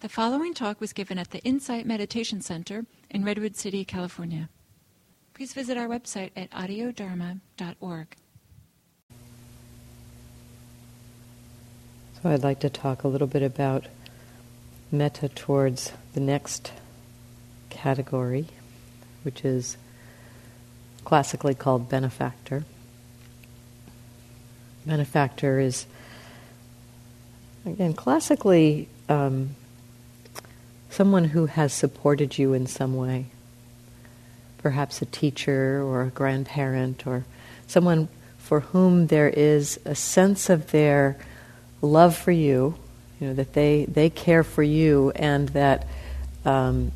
The following talk was given at the Insight Meditation Center in Redwood City, California. Please visit our website at audiodharma.org. So, I'd like to talk a little bit about metta towards the next category, which is classically called benefactor. Benefactor is, again, classically um, someone who has supported you in some way. Perhaps a teacher or a grandparent or someone for whom there is a sense of their love for you, you know, that they, they care for you and that um,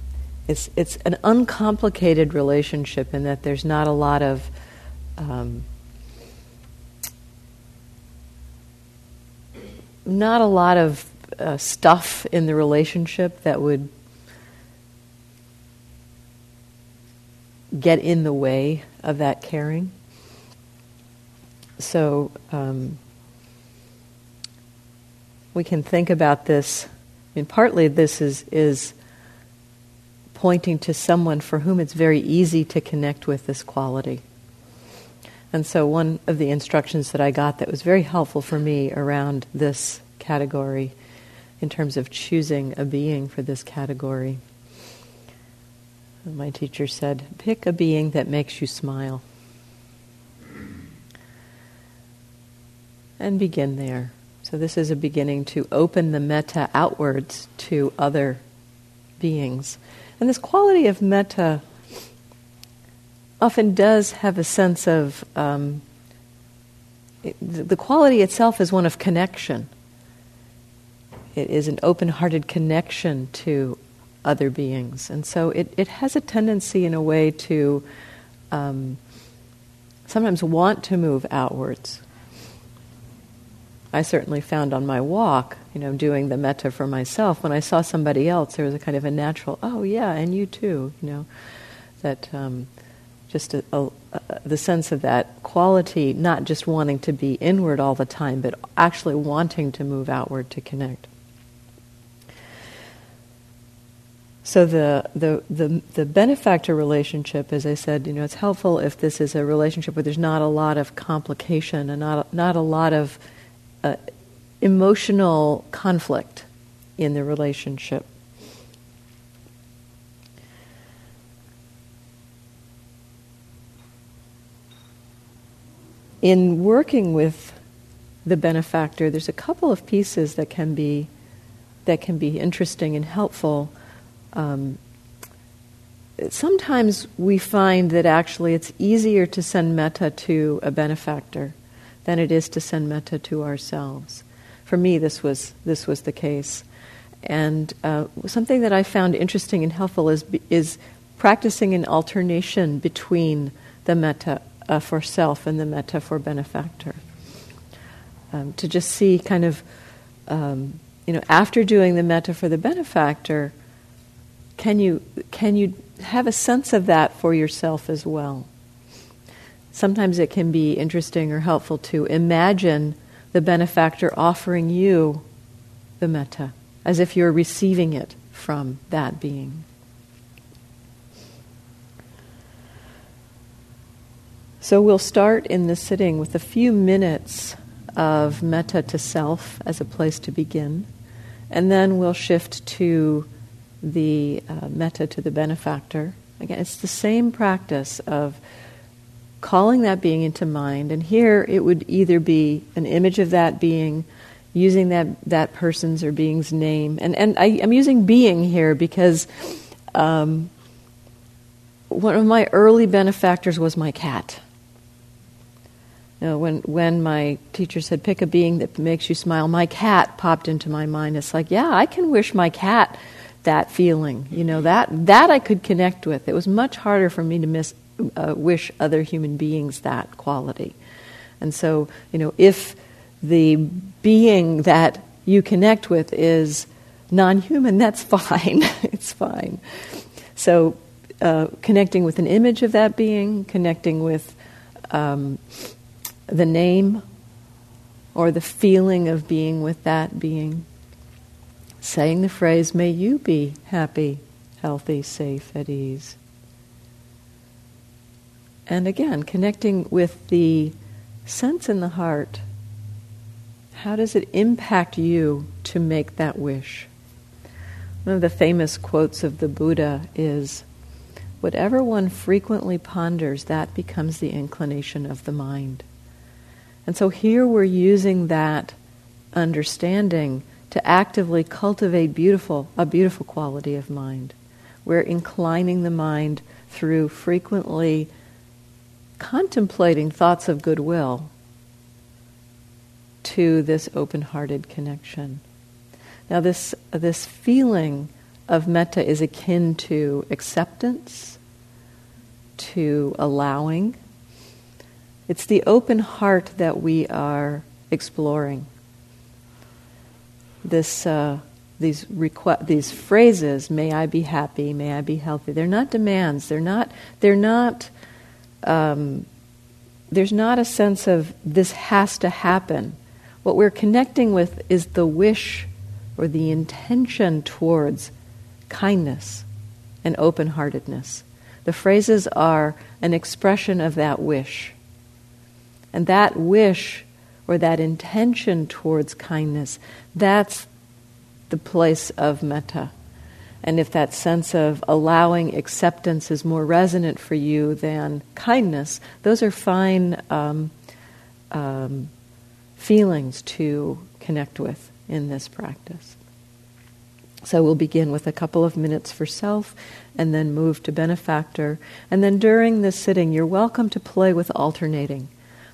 it's, it's an uncomplicated relationship in that there's not a lot of um, not a lot of uh, stuff in the relationship that would get in the way of that caring. So um, we can think about this. I mean, partly this is is pointing to someone for whom it's very easy to connect with this quality. And so, one of the instructions that I got that was very helpful for me around this category, in terms of choosing a being for this category, my teacher said, pick a being that makes you smile. And begin there. So, this is a beginning to open the metta outwards to other beings. And this quality of metta often does have a sense of um, it, the quality itself is one of connection. It is an open hearted connection to other beings. And so it, it has a tendency, in a way, to um, sometimes want to move outwards. I certainly found on my walk, you know, doing the metta for myself, when I saw somebody else, there was a kind of a natural, oh yeah, and you too, you know, that um, just a, a, a, the sense of that quality, not just wanting to be inward all the time, but actually wanting to move outward to connect. So the, the, the, the benefactor relationship, as I said, you know, it's helpful if this is a relationship where there's not a lot of complication and not, not a lot of uh, emotional conflict in the relationship. In working with the benefactor, there's a couple of pieces that can be that can be interesting and helpful. Um, sometimes we find that actually it's easier to send metta to a benefactor than it is to send metta to ourselves. For me, this was, this was the case. And uh, something that I found interesting and helpful is, is practicing an alternation between the metta uh, for self and the metta for benefactor. Um, to just see kind of, um, you know, after doing the metta for the benefactor, can you, can you have a sense of that for yourself as well? sometimes it can be interesting or helpful to imagine the benefactor offering you the metta as if you're receiving it from that being. So we'll start in the sitting with a few minutes of metta to self as a place to begin, and then we'll shift to the uh, metta to the benefactor. Again, it's the same practice of calling that being into mind. And here it would either be an image of that being, using that, that person's or being's name. And, and I, am using being here because um, one of my early benefactors was my cat. You know, when, when my teacher said, pick a being that makes you smile, my cat popped into my mind. It's like, yeah, I can wish my cat that feeling. You know, that, that I could connect with. It was much harder for me to miss uh, wish other human beings that quality. And so, you know, if the being that you connect with is non human, that's fine. it's fine. So, uh, connecting with an image of that being, connecting with um, the name or the feeling of being with that being. Saying the phrase, May you be happy, healthy, safe, at ease. And again, connecting with the sense in the heart. How does it impact you to make that wish? One of the famous quotes of the Buddha is Whatever one frequently ponders, that becomes the inclination of the mind. And so here we're using that understanding to actively cultivate beautiful, a beautiful quality of mind. We're inclining the mind through frequently contemplating thoughts of goodwill to this open-hearted connection. Now, this this feeling of metta is akin to acceptance, to allowing. It's the open heart that we are exploring. This, uh, these, requ- these phrases, may I be happy, may I be healthy, they're not demands. They're not, they're not, um, there's not a sense of this has to happen. What we're connecting with is the wish or the intention towards kindness and open heartedness. The phrases are an expression of that wish. And that wish or that intention towards kindness, that's the place of metta. And if that sense of allowing acceptance is more resonant for you than kindness, those are fine um, um, feelings to connect with in this practice. So we'll begin with a couple of minutes for self and then move to benefactor. And then during this sitting, you're welcome to play with alternating.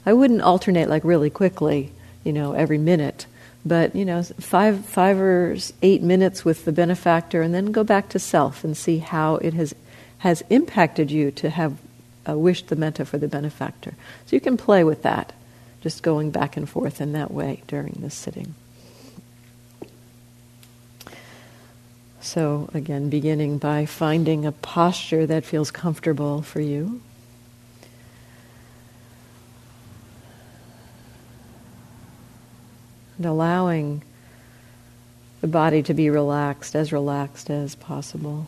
I wouldn't alternate like really quickly, you know, every minute, but you know, five, five or eight minutes with the benefactor, and then go back to self and see how it has has impacted you to have uh, wished the metta for the benefactor. So you can play with that, just going back and forth in that way during this sitting. So, again, beginning by finding a posture that feels comfortable for you. And allowing the body to be relaxed, as relaxed as possible.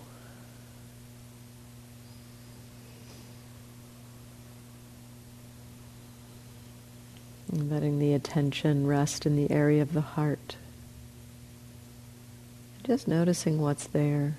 And letting the attention rest in the area of the heart. Just noticing what's there.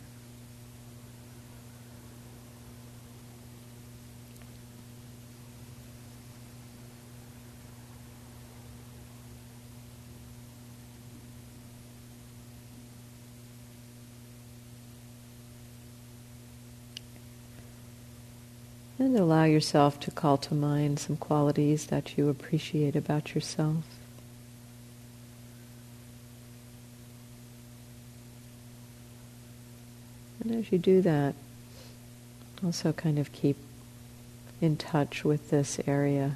Allow yourself to call to mind some qualities that you appreciate about yourself. And as you do that, also kind of keep in touch with this area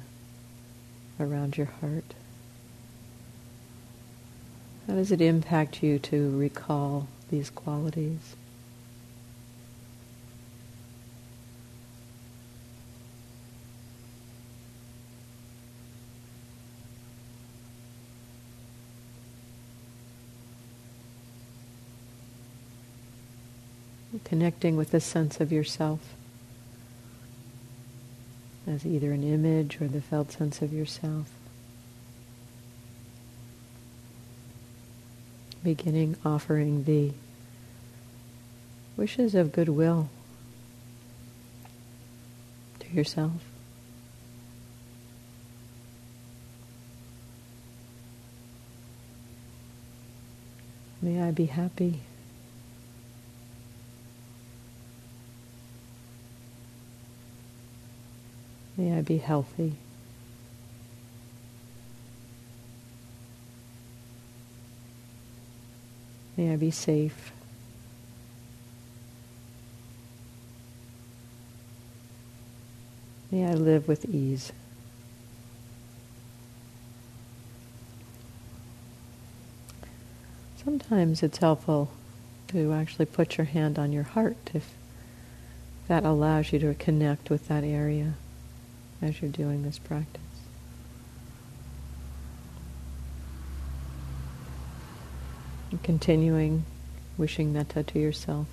around your heart. How does it impact you to recall these qualities? Connecting with the sense of yourself as either an image or the felt sense of yourself. Beginning offering the wishes of goodwill to yourself. May I be happy. May I be healthy. May I be safe. May I live with ease. Sometimes it's helpful to actually put your hand on your heart if that allows you to connect with that area as you're doing this practice. And continuing wishing metta to yourself.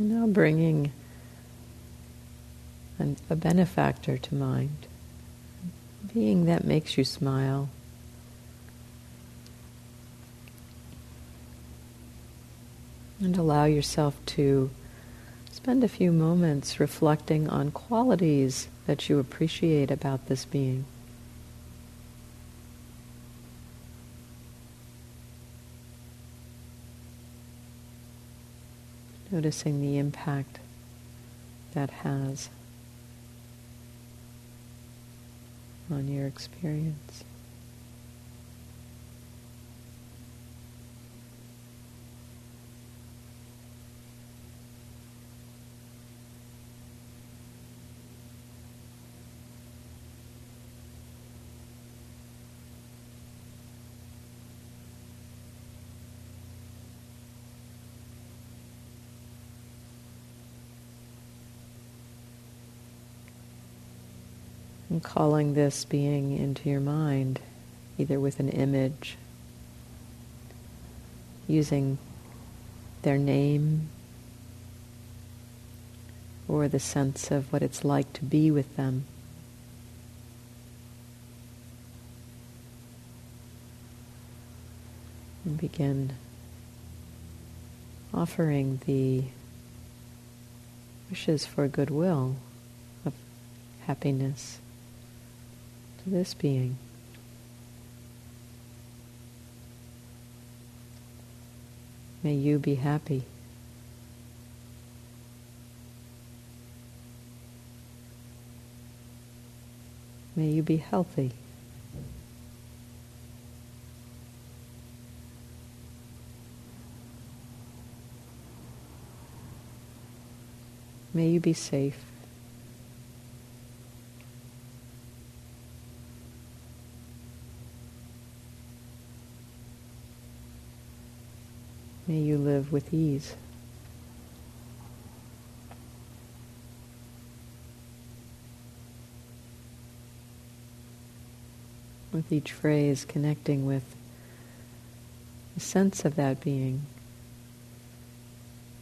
Now bringing an, a benefactor to mind, being that makes you smile. And allow yourself to spend a few moments reflecting on qualities that you appreciate about this being. Noticing the impact that has on your experience. And calling this being into your mind, either with an image, using their name, or the sense of what it's like to be with them. And begin offering the wishes for goodwill, of happiness to this being. May you be happy. May you be healthy. May you be safe. May you live with ease. With each phrase connecting with the sense of that being,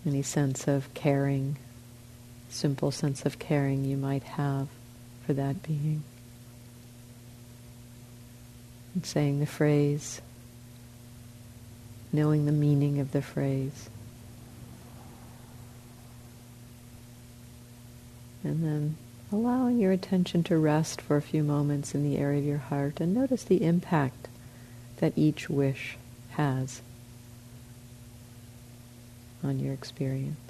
any sense of caring, simple sense of caring you might have for that being. And saying the phrase, knowing the meaning of the phrase. And then allowing your attention to rest for a few moments in the area of your heart and notice the impact that each wish has on your experience.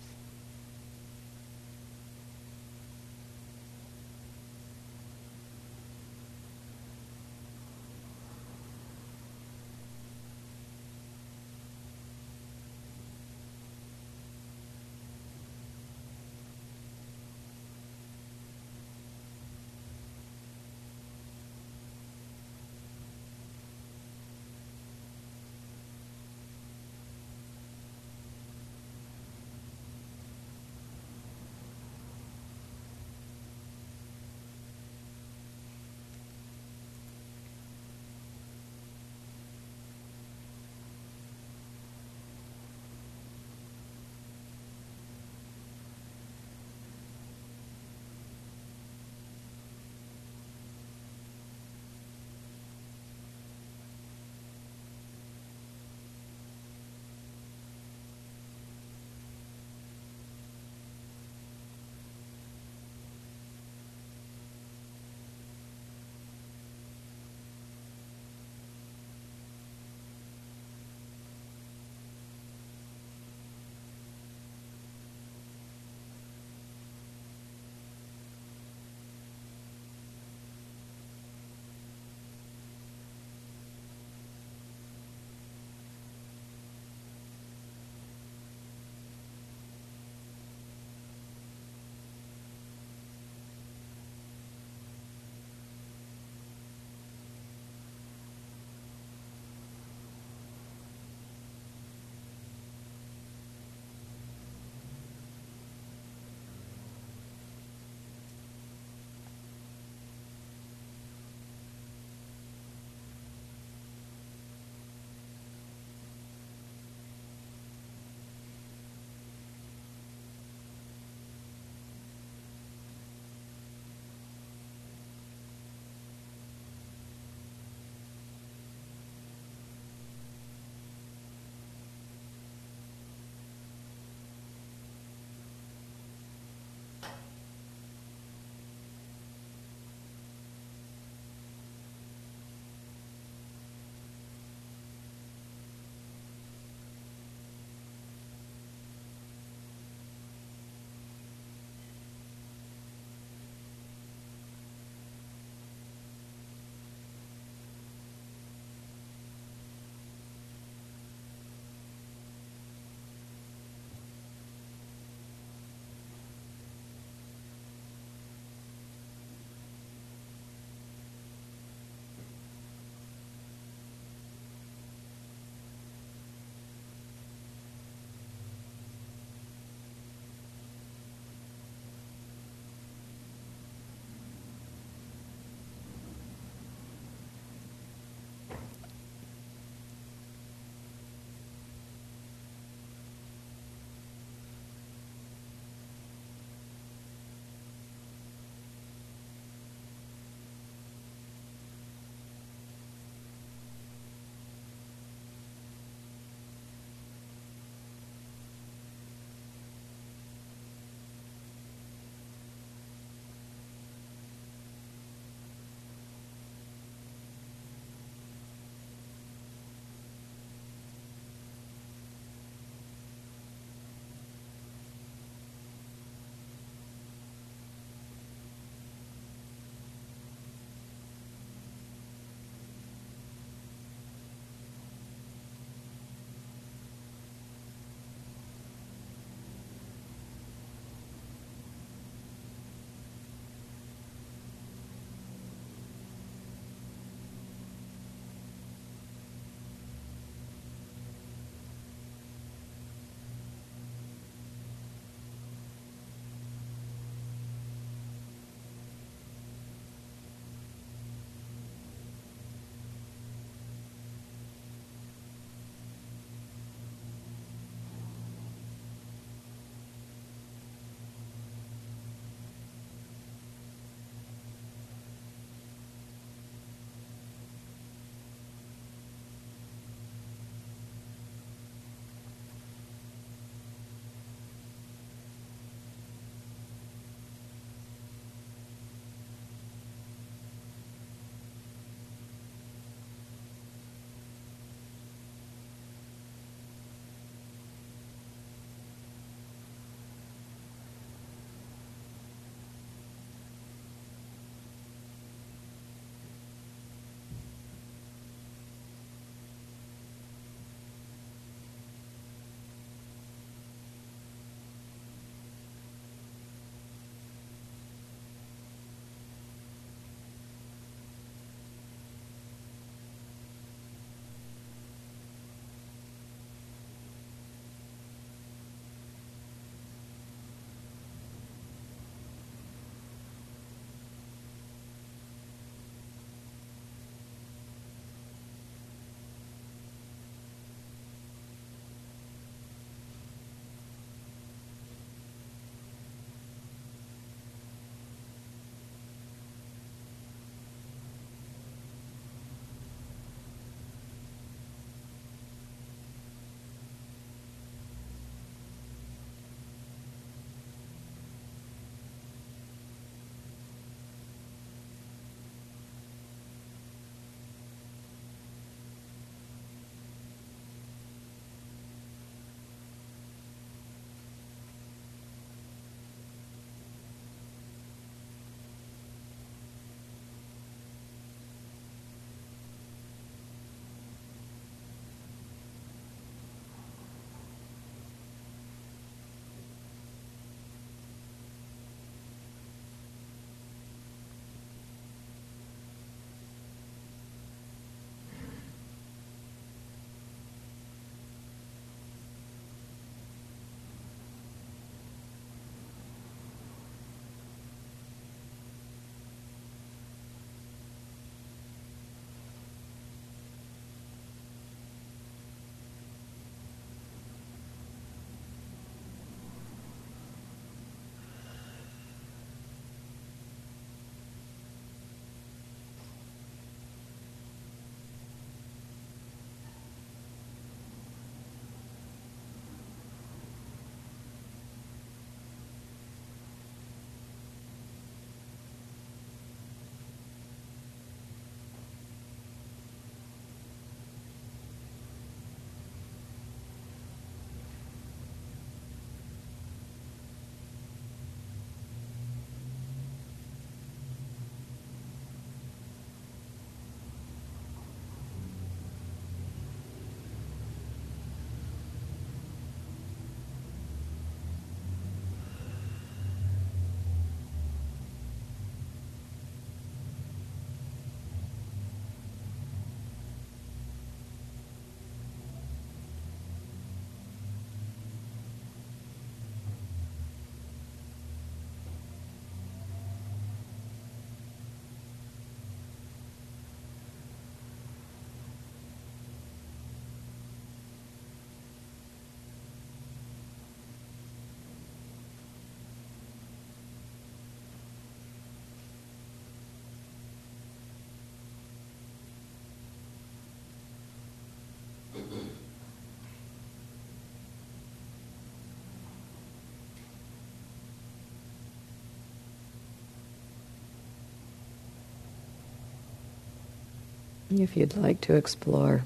If you'd like to explore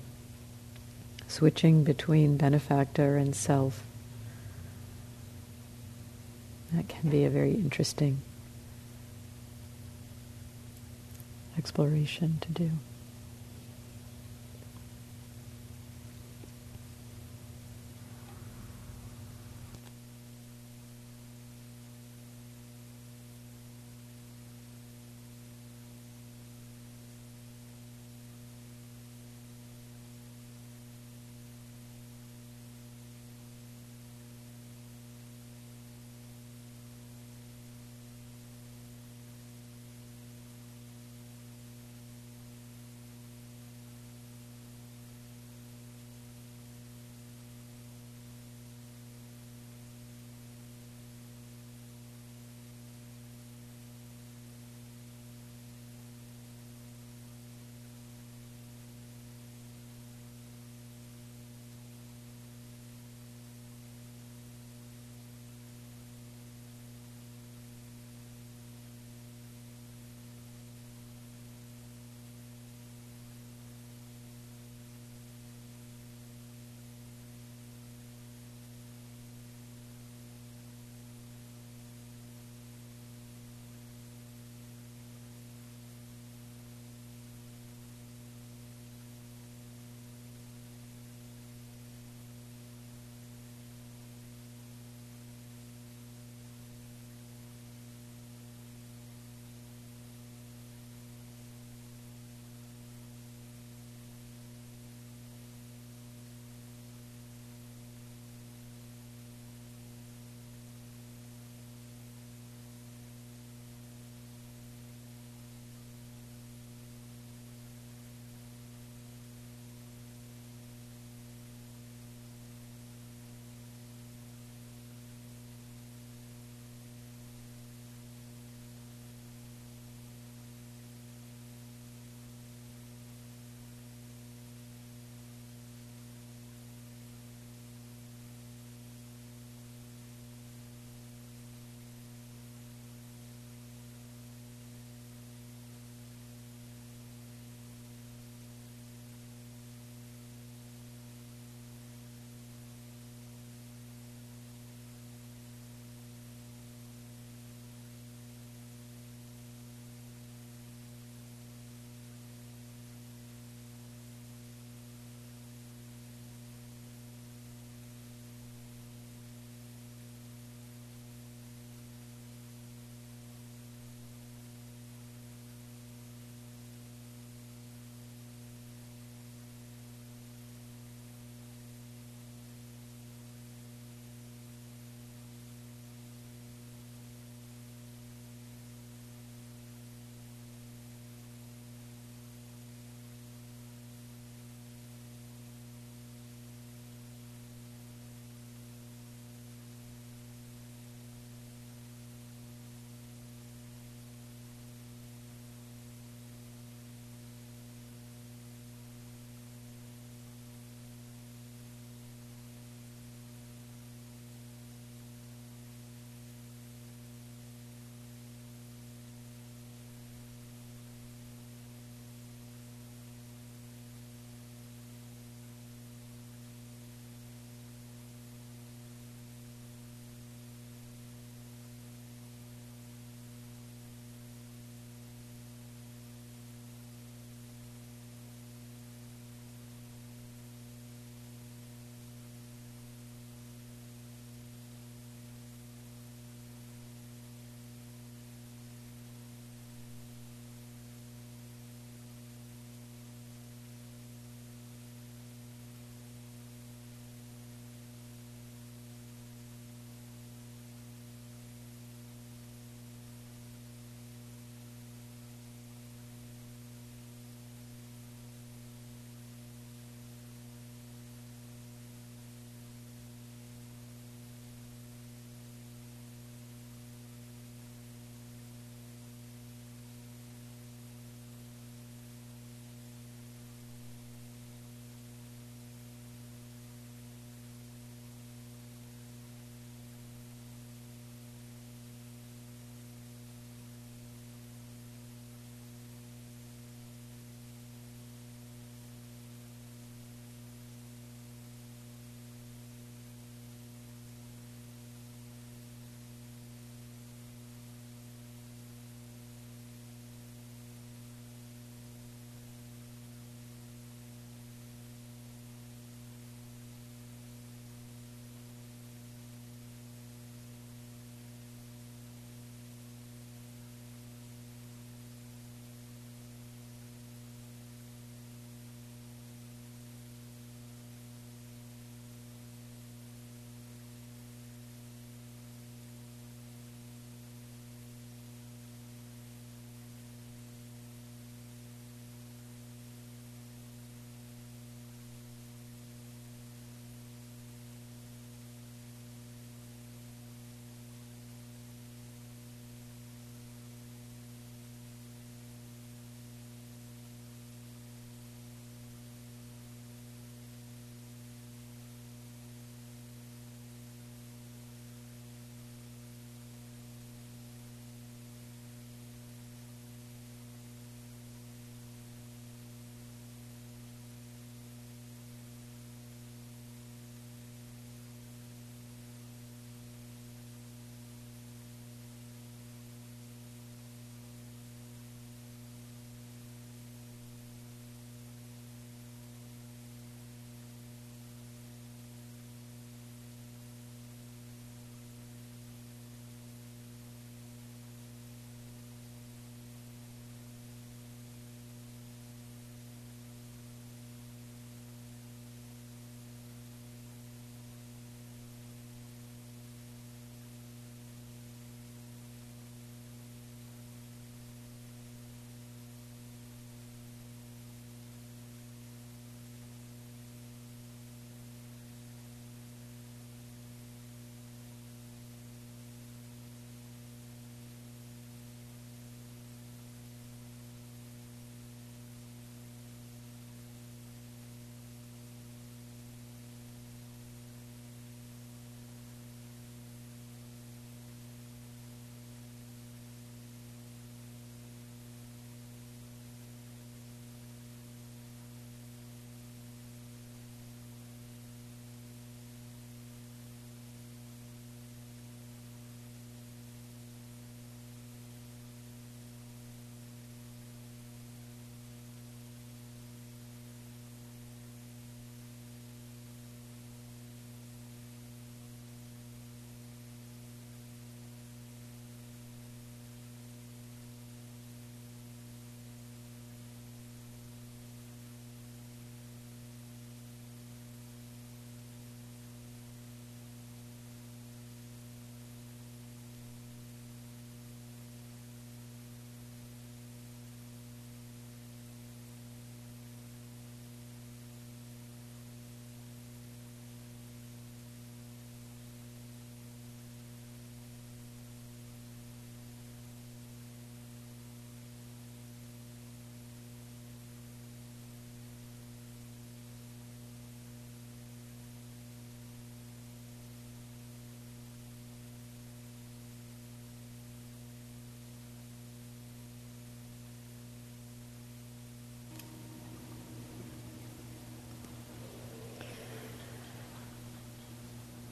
switching between benefactor and self, that can be a very interesting exploration to do.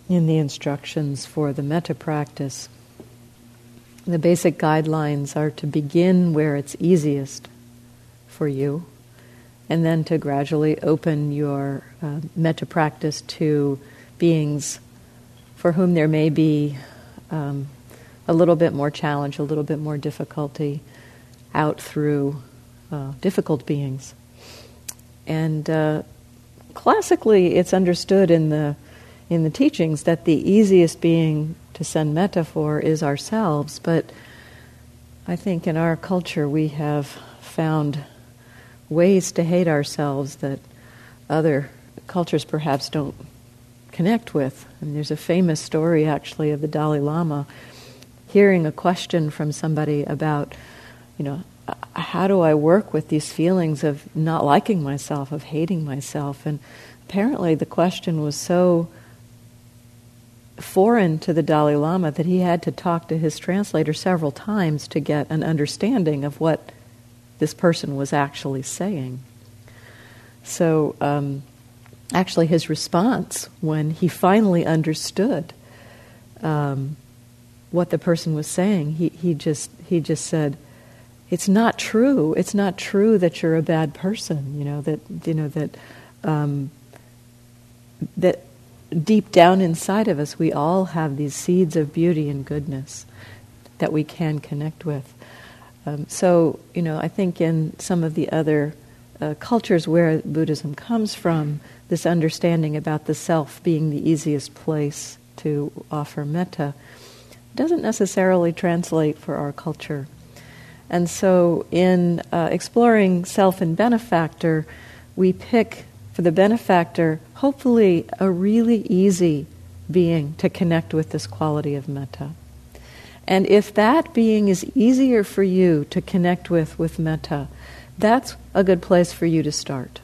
In the instructions for the metta practice. The basic guidelines are to begin where it's easiest for you, and then to gradually open your uh, metta practice to beings for whom there may be um, a little bit more challenge, a little bit more difficulty, out through uh, difficult beings. And uh, classically, it's understood in the in the teachings that the easiest being to send metta for is ourselves. But I think in our culture we have found ways to hate ourselves that other cultures perhaps don't connect with. And there's a famous story actually of the Dalai Lama hearing a question from somebody about, you know, how do I work with these feelings of not liking myself, of hating myself? And apparently the question was so foreign to the Dalai Lama that he had to talk to his translator several times to get an understanding of what this person was actually saying. So, um, actually, his response when he finally understood um, what the person was saying, he, he just he just said, "It's not true. It's not true that you're a bad person. You know that you know that um, that deep down inside of us, we all have these seeds of beauty and goodness that we can connect with. Um, so, you know, I think in some of the other uh, cultures where Buddhism comes from, this understanding about the self being the easiest place to offer metta doesn't necessarily translate for our culture. And so, in uh, exploring self and benefactor, we pick for the benefactor, hopefully, a really easy being to connect with this quality of metta. And if that being is easier for you to connect with with metta, that's a good place for you to start.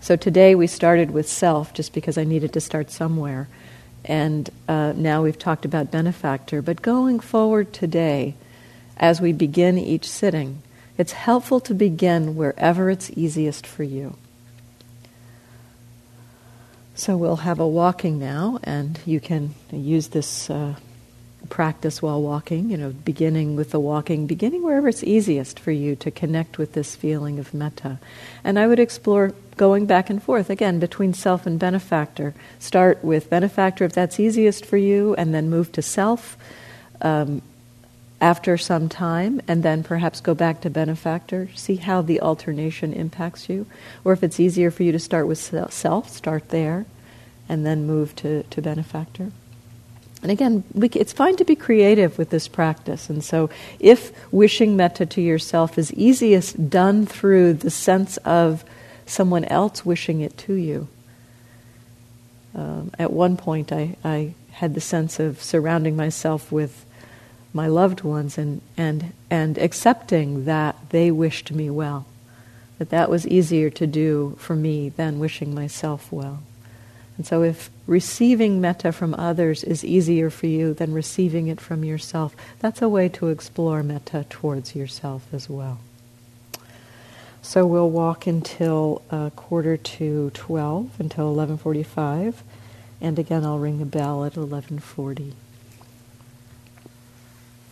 So today we started with self just because I needed to start somewhere. And uh, now we've talked about benefactor. But going forward today, as we begin each sitting, it's helpful to begin wherever it's easiest for you. So we'll have a walking now, and you can use this uh, practice while walking, you know, beginning with the walking, beginning wherever it's easiest for you to connect with this feeling of metta. And I would explore going back and forth again between self and benefactor. Start with benefactor if that's easiest for you, and then move to self. Um, after some time, and then perhaps go back to benefactor, see how the alternation impacts you. Or if it's easier for you to start with self, start there, and then move to, to benefactor. And again, we, it's fine to be creative with this practice. And so, if wishing metta to yourself is easiest done through the sense of someone else wishing it to you, um, at one point I, I had the sense of surrounding myself with my loved ones and, and, and accepting that they wished me well. That that was easier to do for me than wishing myself well. And so if receiving metta from others is easier for you than receiving it from yourself, that's a way to explore metta towards yourself as well. So we'll walk until uh, quarter to 12, until 11.45. And again, I'll ring the bell at 11.40.